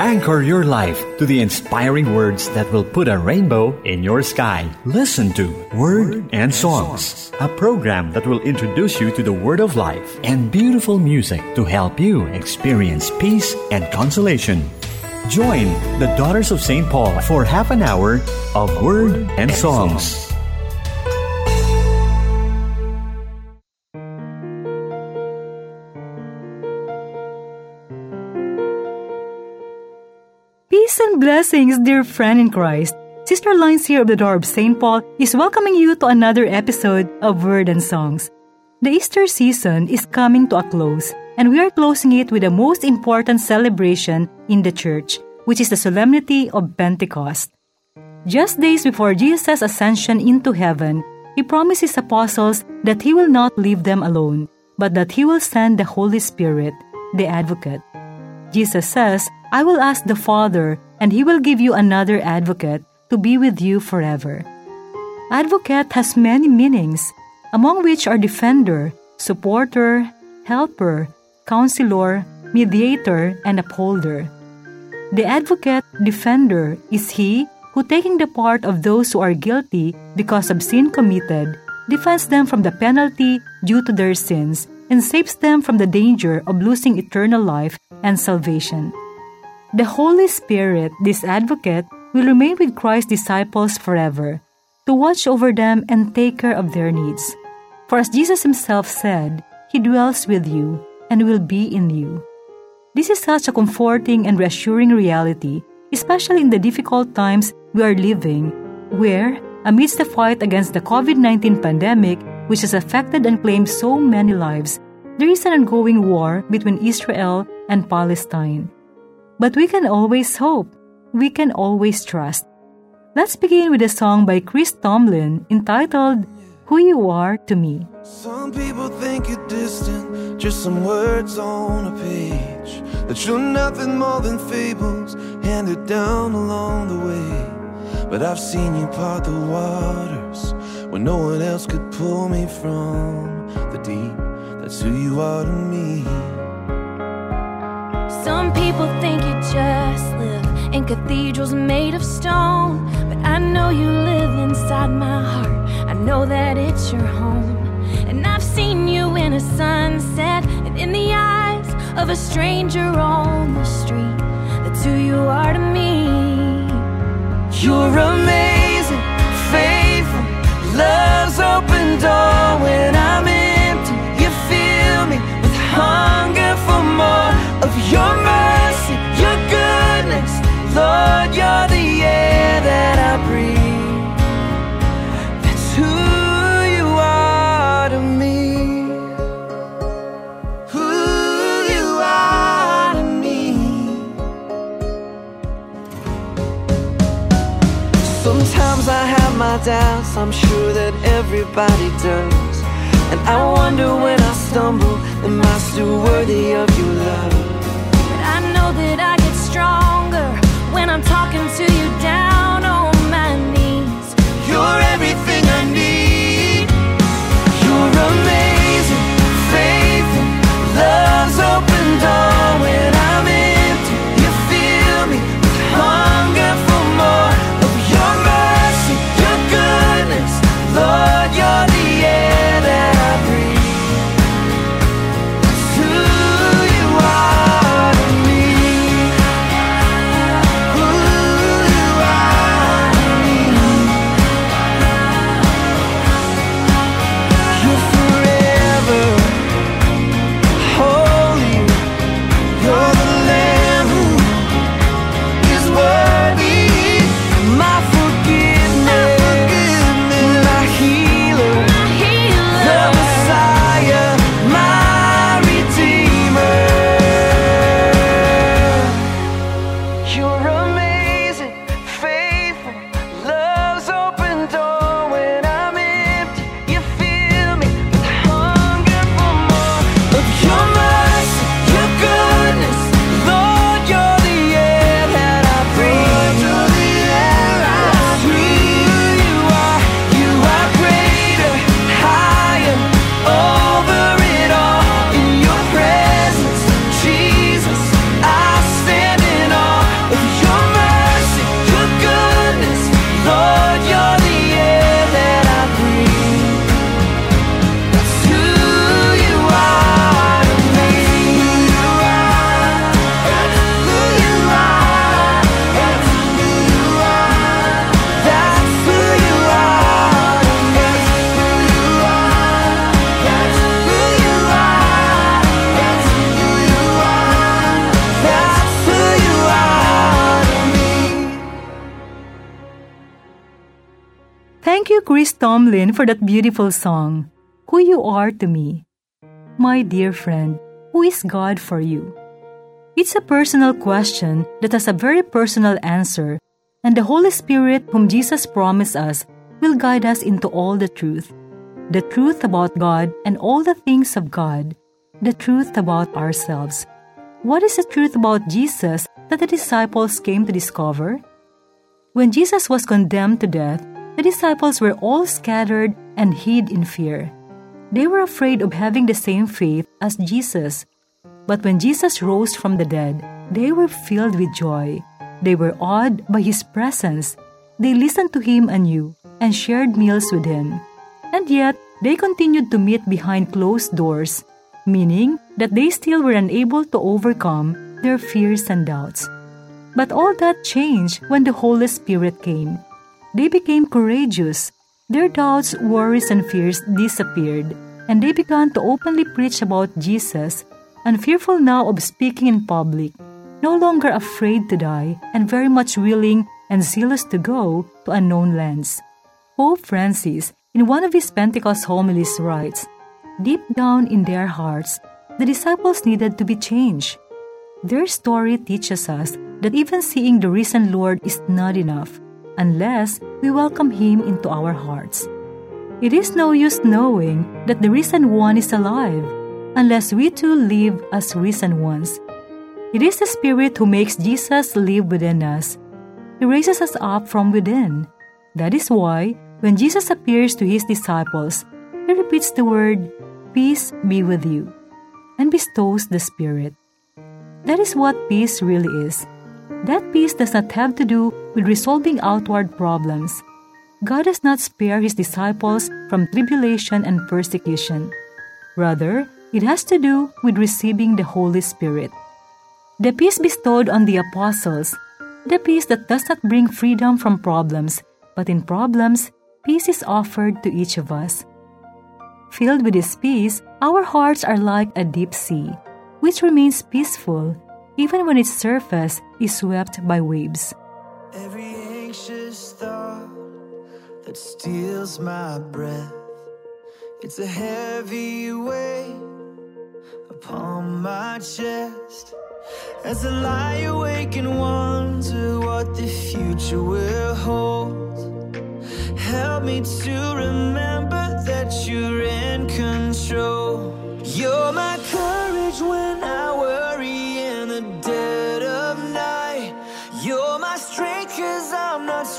Anchor your life to the inspiring words that will put a rainbow in your sky. Listen to Word and Songs, a program that will introduce you to the Word of Life and beautiful music to help you experience peace and consolation. Join the Daughters of St. Paul for half an hour of Word and Songs. Blessings, dear friend in Christ. Sister Lines here of the Daughters of St. Paul is welcoming you to another episode of Word and Songs. The Easter season is coming to a close, and we are closing it with the most important celebration in the Church, which is the solemnity of Pentecost. Just days before Jesus' ascension into heaven, he promised his apostles that he will not leave them alone, but that he will send the Holy Spirit, the Advocate. Jesus says, I will ask the Father, and he will give you another advocate to be with you forever. Advocate has many meanings, among which are defender, supporter, helper, counselor, mediator, and upholder. The advocate, defender, is he who, taking the part of those who are guilty because of sin committed, defends them from the penalty due to their sins and saves them from the danger of losing eternal life and salvation. The Holy Spirit, this advocate, will remain with Christ's disciples forever, to watch over them and take care of their needs. For as Jesus himself said, He dwells with you and will be in you. This is such a comforting and reassuring reality, especially in the difficult times we are living, where, amidst the fight against the COVID 19 pandemic, which has affected and claimed so many lives, there is an ongoing war between Israel and Palestine. But we can always hope. We can always trust. Let's begin with a song by Chris Tomlin entitled Who You Are to Me. Some people think you're distant, just some words on a page. That you're nothing more than fables handed down along the way. But I've seen you part the waters when no one else could pull me from the deep. That's who you are to me. Some people think you just live in cathedrals made of stone. But I know you live inside my heart. I know that it's your home. And I've seen you in a sunset and in the eyes of a stranger on the street. That's who you are to me. You're amazing, doubts, I'm sure that everybody does. And I wonder when I stumble, am I still worthy of your love? But I know that I get stronger when I'm talking to you down Chris Tomlin for that beautiful song, Who You Are to Me. My dear friend, who is God for you? It's a personal question that has a very personal answer, and the Holy Spirit, whom Jesus promised us, will guide us into all the truth. The truth about God and all the things of God, the truth about ourselves. What is the truth about Jesus that the disciples came to discover? When Jesus was condemned to death, the disciples were all scattered and hid in fear. They were afraid of having the same faith as Jesus. But when Jesus rose from the dead, they were filled with joy. They were awed by his presence. They listened to him anew and shared meals with him. And yet, they continued to meet behind closed doors, meaning that they still were unable to overcome their fears and doubts. But all that changed when the Holy Spirit came. They became courageous. Their doubts, worries, and fears disappeared, and they began to openly preach about Jesus, unfearful now of speaking in public, no longer afraid to die, and very much willing and zealous to go to unknown lands. Pope Francis, in one of his Pentecost homilies, writes Deep down in their hearts, the disciples needed to be changed. Their story teaches us that even seeing the risen Lord is not enough unless we welcome Him into our hearts. It is no use knowing that the risen one is alive unless we too live as risen ones. It is the Spirit who makes Jesus live within us. He raises us up from within. That is why, when Jesus appears to his disciples, he repeats the word, Peace be with you, and bestows the Spirit. That is what peace really is. That peace does not have to do with resolving outward problems. God does not spare his disciples from tribulation and persecution. Rather, it has to do with receiving the Holy Spirit. The peace bestowed on the apostles, the peace that does not bring freedom from problems, but in problems, peace is offered to each of us. Filled with this peace, our hearts are like a deep sea which remains peaceful even when its surface is swept by waves. Every anxious thought that steals my breath, it's a heavy weight upon my chest. As I lie awake and wonder what the future will hold, help me to remember that you're in control. You're my courage when I worry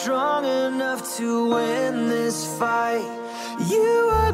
strong enough to win this fight. You are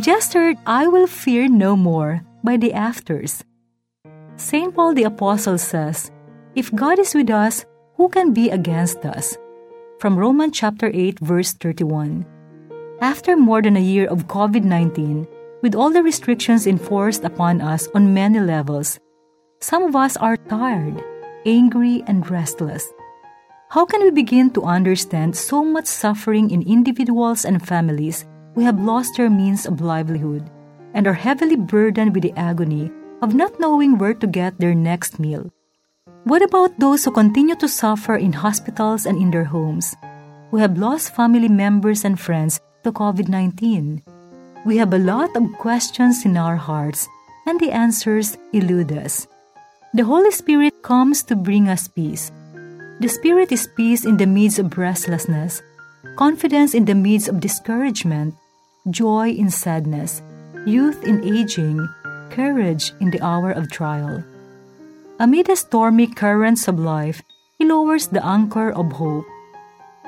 just heard I Will Fear No More by the Afters. St. Paul the Apostle says, If God is with us, who can be against us? From Romans chapter 8 verse 31. After more than a year of COVID-19, with all the restrictions enforced upon us on many levels, some of us are tired, angry, and restless. How can we begin to understand so much suffering in individuals and families who have lost their means of livelihood and are heavily burdened with the agony of not knowing where to get their next meal? What about those who continue to suffer in hospitals and in their homes, who have lost family members and friends to COVID 19? We have a lot of questions in our hearts, and the answers elude us. The Holy Spirit comes to bring us peace. The Spirit is peace in the midst of restlessness, confidence in the midst of discouragement, joy in sadness, youth in aging, courage in the hour of trial. Amid the stormy currents of life, He lowers the anchor of hope.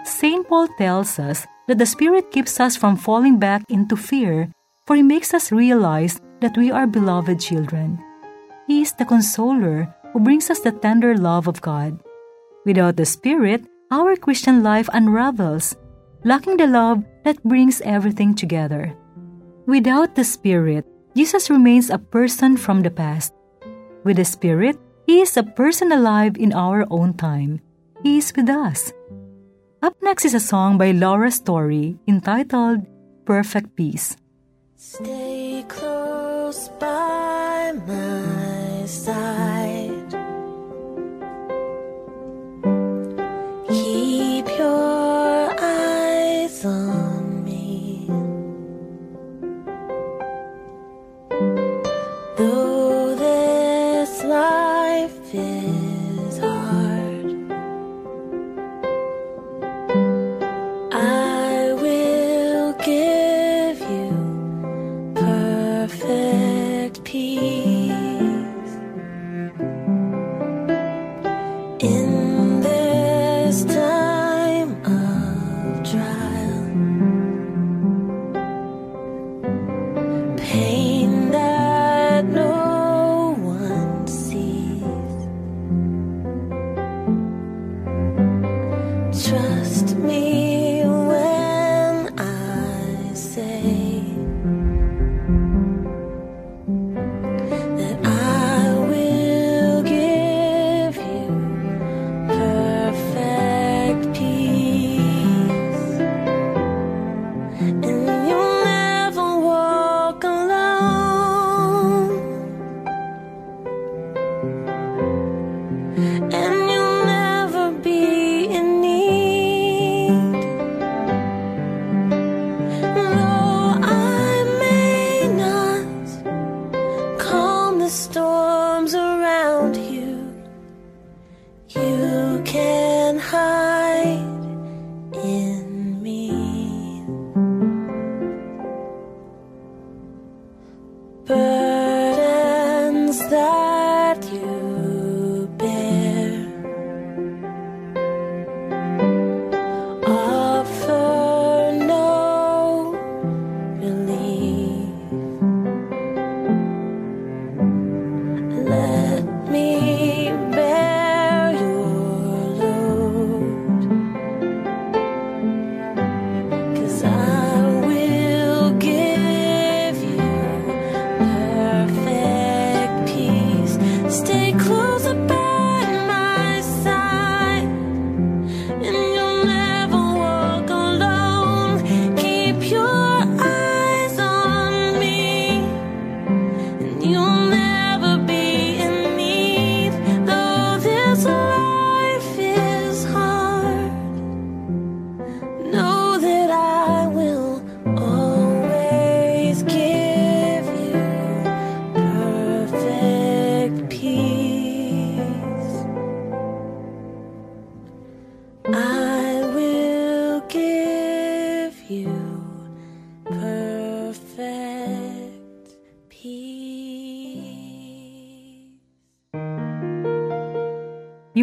St. Paul tells us that the Spirit keeps us from falling back into fear, for He makes us realize that we are beloved children. He is the consoler who brings us the tender love of God. Without the Spirit, our Christian life unravels, lacking the love that brings everything together. Without the Spirit, Jesus remains a person from the past. With the Spirit, He is a person alive in our own time. He is with us. Up next is a song by Laura Story entitled Perfect Peace. Stay close by my side.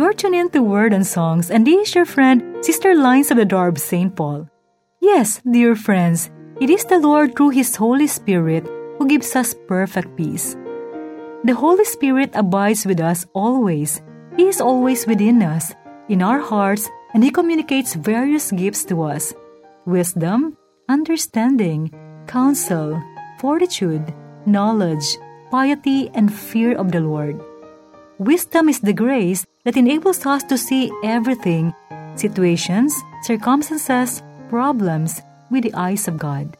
You're tuned in to Word and Songs, and this is your friend, Sister Lines of the Darb St. Paul. Yes, dear friends, It is the Lord through His Holy Spirit who gives us perfect peace. The Holy Spirit abides with us always. He is always within us, in our hearts, and He communicates various gifts to us wisdom, understanding, counsel, fortitude, knowledge, piety, and fear of the Lord. Wisdom is the grace that enables us to see everything, situations, circumstances, problems, with the eyes of God.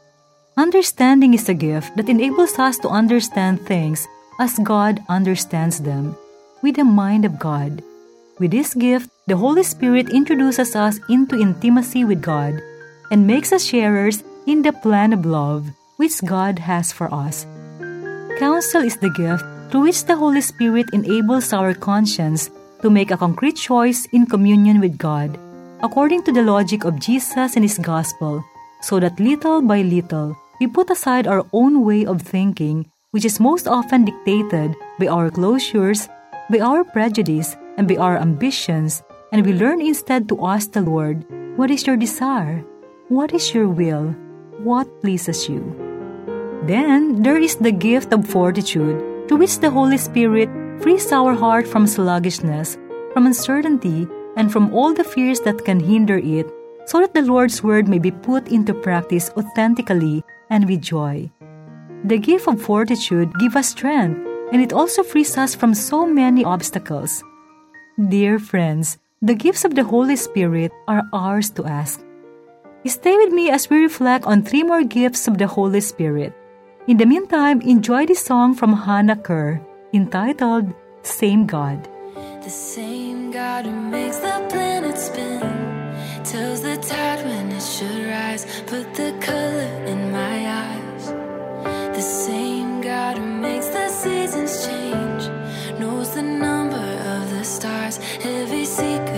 Understanding is a gift that enables us to understand things as God understands them, with the mind of God. With this gift, the Holy Spirit introduces us into intimacy with God and makes us sharers in the plan of love which God has for us. Counsel is the gift through which the Holy Spirit enables our conscience to make a concrete choice in communion with God, according to the logic of Jesus and His gospel, so that little by little we put aside our own way of thinking, which is most often dictated by our closures, by our prejudice, and by our ambitions, and we learn instead to ask the Lord, What is your desire? What is your will? What pleases you? Then there is the gift of fortitude, to which the Holy Spirit frees our heart from sluggishness, from uncertainty, and from all the fears that can hinder it, so that the Lord's word may be put into practice authentically and with joy. The gift of fortitude gives us strength, and it also frees us from so many obstacles. Dear friends, the gifts of the Holy Spirit are ours to ask. Stay with me as we reflect on three more gifts of the Holy Spirit. In the meantime, enjoy this song from Hannah Kerr entitled Same God. The same God who makes the planet spin tells the tide when it should rise, put the color in my eyes. The same God who makes the seasons change knows the number of the stars, every secret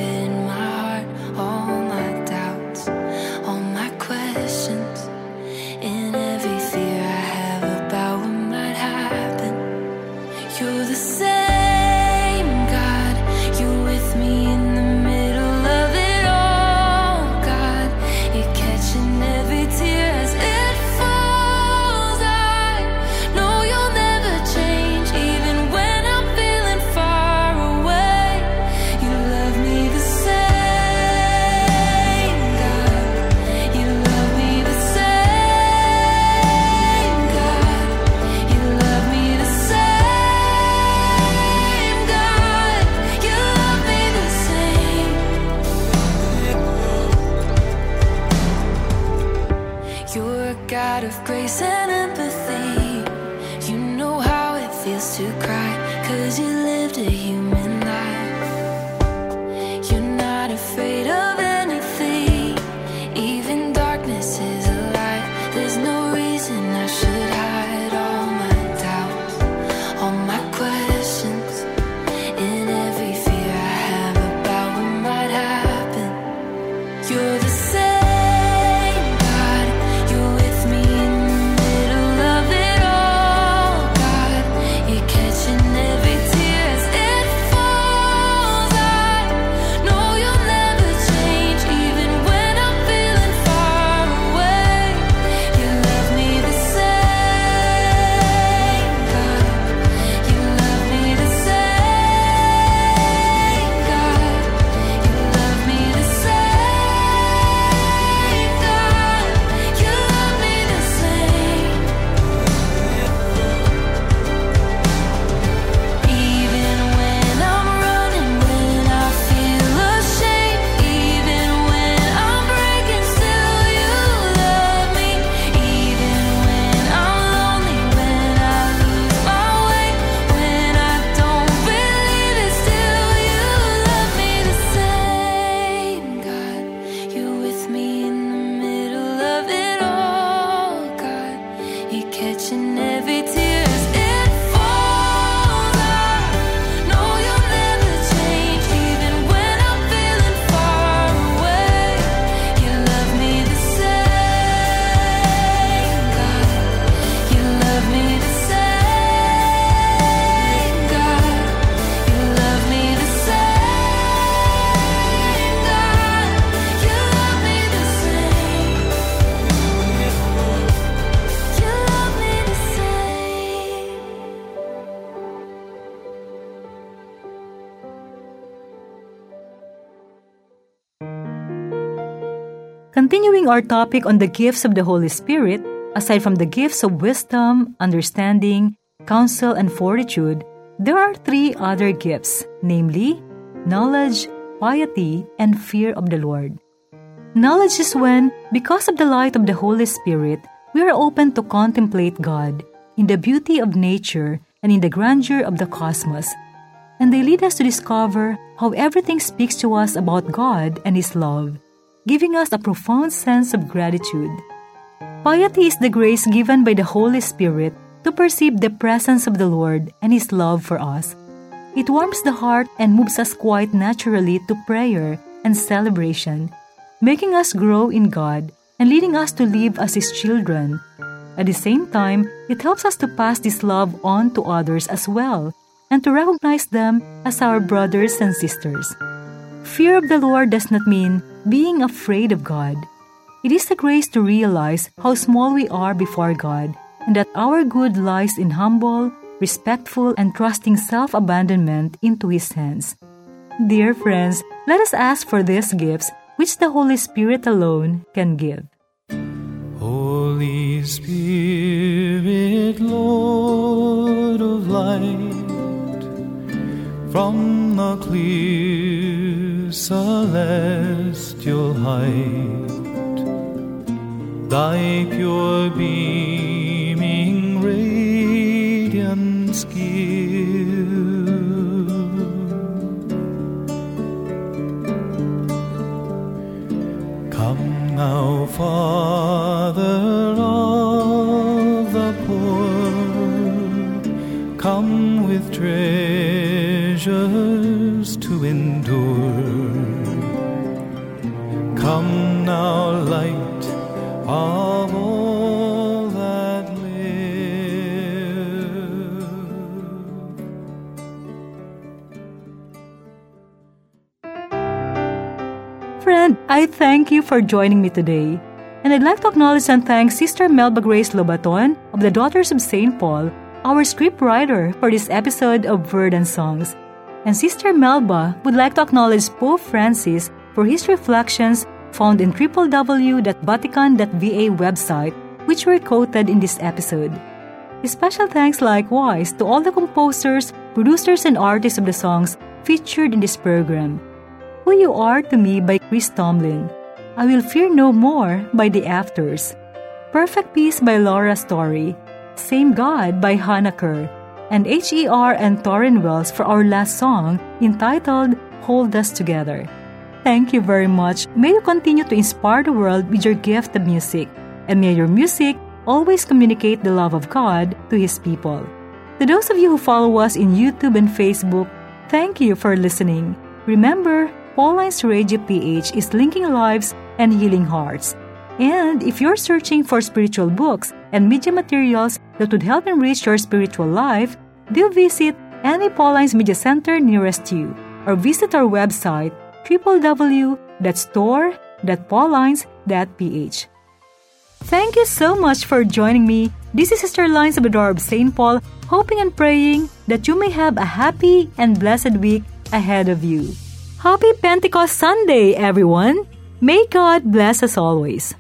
Continuing our topic on the gifts of the Holy Spirit, aside from the gifts of wisdom, understanding, counsel, and fortitude, there are three other gifts, namely knowledge, piety, and fear of the Lord. Knowledge is when, because of the light of the Holy Spirit, we are open to contemplate God in the beauty of nature and in the grandeur of the cosmos. And they lead us to discover how everything speaks to us about God and His love, giving us a profound sense of gratitude. Piety is the grace given by the Holy Spirit to perceive the presence of the Lord and His love for us. It warms the heart and moves us quite naturally to prayer and celebration, making us grow in God and leading us to live as His children. At the same time, it helps us to pass this love on to others as well and to recognize them as our brothers and sisters. Fear of the Lord does not mean being afraid of God. It is a grace to realize how small we are before God and that our good lies in humble, respectful, and trusting self abandonment into His hands. Dear friends, let us ask for these gifts which the Holy Spirit alone can give. Holy Spirit, Lord of light, from the clear celestial height, thy pure beaming radiance give. Come now, Father of the poor, come with to endure. Come now, light of all that live. Friend, I thank you for joining me today. And I'd like to acknowledge and thank Sister Melba Grace Lobaton of the Daughters of St. Paul, our scriptwriter for this episode of Word and Songs. And Sister Melba would like to acknowledge Pope Francis for his reflections found in www.vatican.va website, which were quoted in this episode. Special thanks likewise to all the composers, producers, and artists of the songs featured in this program. Who You Are to Me by Chris Tomlin, I Will Fear No More by The Afters, Perfect Peace by Laura Story, Same God by Hannah Kerr, and HER and Tauren Wells for our last song entitled Hold Us Together. Thank you very much. May you continue to inspire the world with your gift of music, and may your music always communicate the love of God to His people. To those of you who follow us in YouTube and Facebook, thank you for listening. Remember, Paulines Radio PH is linking lives and healing hearts. And if you're searching for spiritual books and media materials that would help enrich your spiritual life, do visit any Paulines Media Center nearest you or visit our website www.store.paulines.ph. Thank you so much for joining me. This is Sister Lines of the of St. Paul, hoping and praying that you may have a happy and blessed week ahead of you. Happy Pentecost Sunday, everyone! May God bless us always.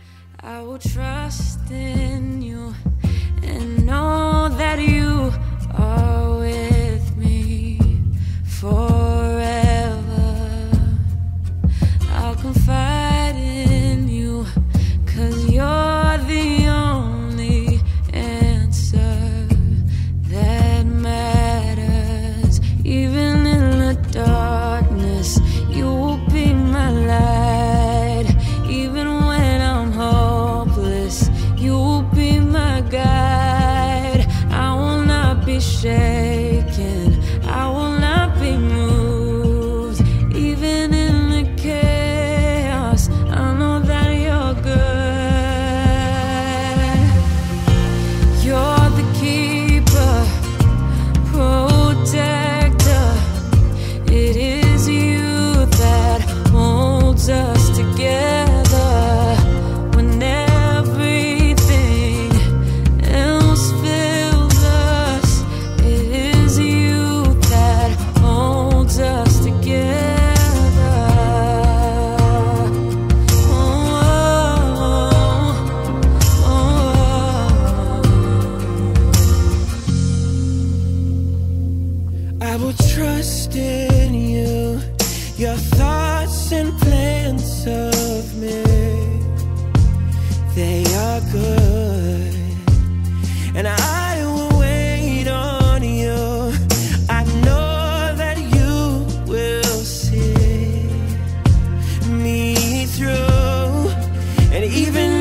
even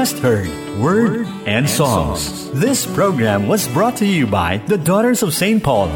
just heard Word and Songs. This program was brought to you by the Daughters of St. Paul